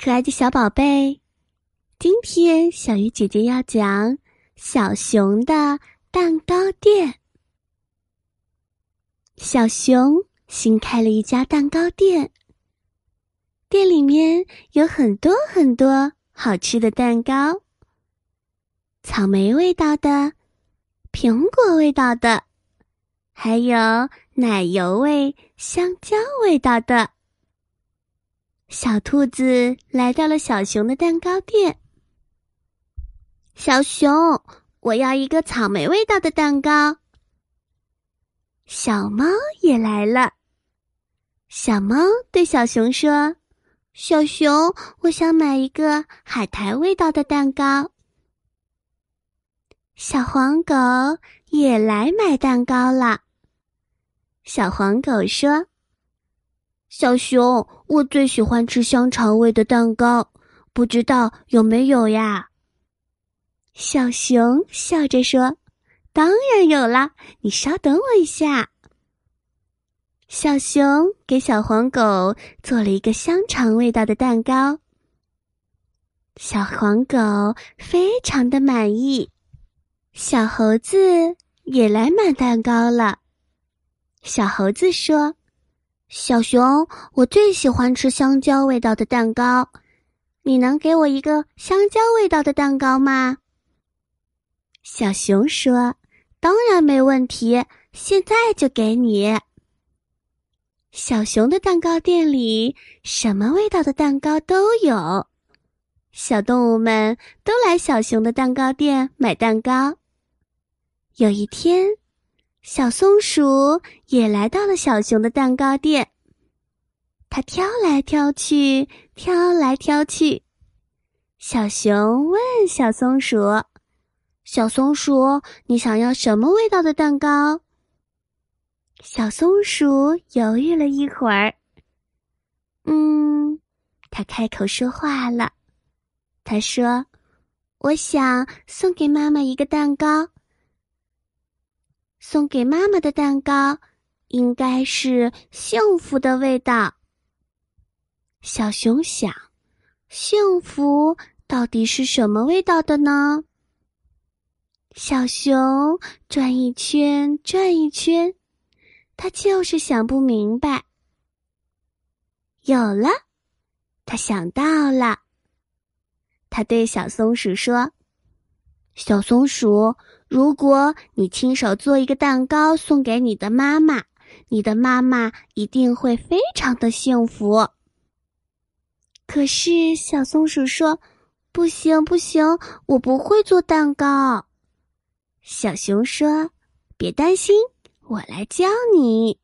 可爱的小宝贝，今天小鱼姐姐要讲小熊的蛋糕店。小熊新开了一家蛋糕店，店里面有很多很多好吃的蛋糕，草莓味道的，苹果味道的，还有奶油味、香蕉味道的。小兔子来到了小熊的蛋糕店。小熊，我要一个草莓味道的蛋糕。小猫也来了。小猫对小熊说：“小熊，我想买一个海苔味道的蛋糕。”小黄狗也来买蛋糕了。小黄狗说。小熊，我最喜欢吃香肠味的蛋糕，不知道有没有呀？小熊笑着说：“当然有了，你稍等我一下。”小熊给小黄狗做了一个香肠味道的蛋糕，小黄狗非常的满意。小猴子也来买蛋糕了，小猴子说。小熊，我最喜欢吃香蕉味道的蛋糕，你能给我一个香蕉味道的蛋糕吗？小熊说：“当然没问题，现在就给你。”小熊的蛋糕店里什么味道的蛋糕都有，小动物们都来小熊的蛋糕店买蛋糕。有一天。小松鼠也来到了小熊的蛋糕店。它挑来挑去，挑来挑去。小熊问小松鼠：“小松鼠，你想要什么味道的蛋糕？”小松鼠犹豫了一会儿，嗯，它开口说话了。它说：“我想送给妈妈一个蛋糕。”送给妈妈的蛋糕，应该是幸福的味道。小熊想，幸福到底是什么味道的呢？小熊转一圈，转一圈，他就是想不明白。有了，他想到了。他对小松鼠说：“小松鼠。”如果你亲手做一个蛋糕送给你的妈妈，你的妈妈一定会非常的幸福。可是小松鼠说：“不行，不行，我不会做蛋糕。”小熊说：“别担心，我来教你。”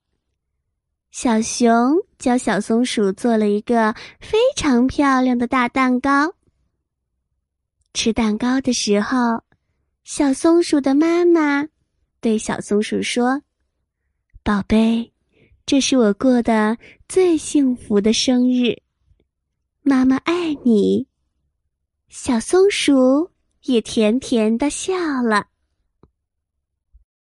小熊教小松鼠做了一个非常漂亮的大蛋糕。吃蛋糕的时候。小松鼠的妈妈对小松鼠说：“宝贝，这是我过的最幸福的生日，妈妈爱你。”小松鼠也甜甜的笑了。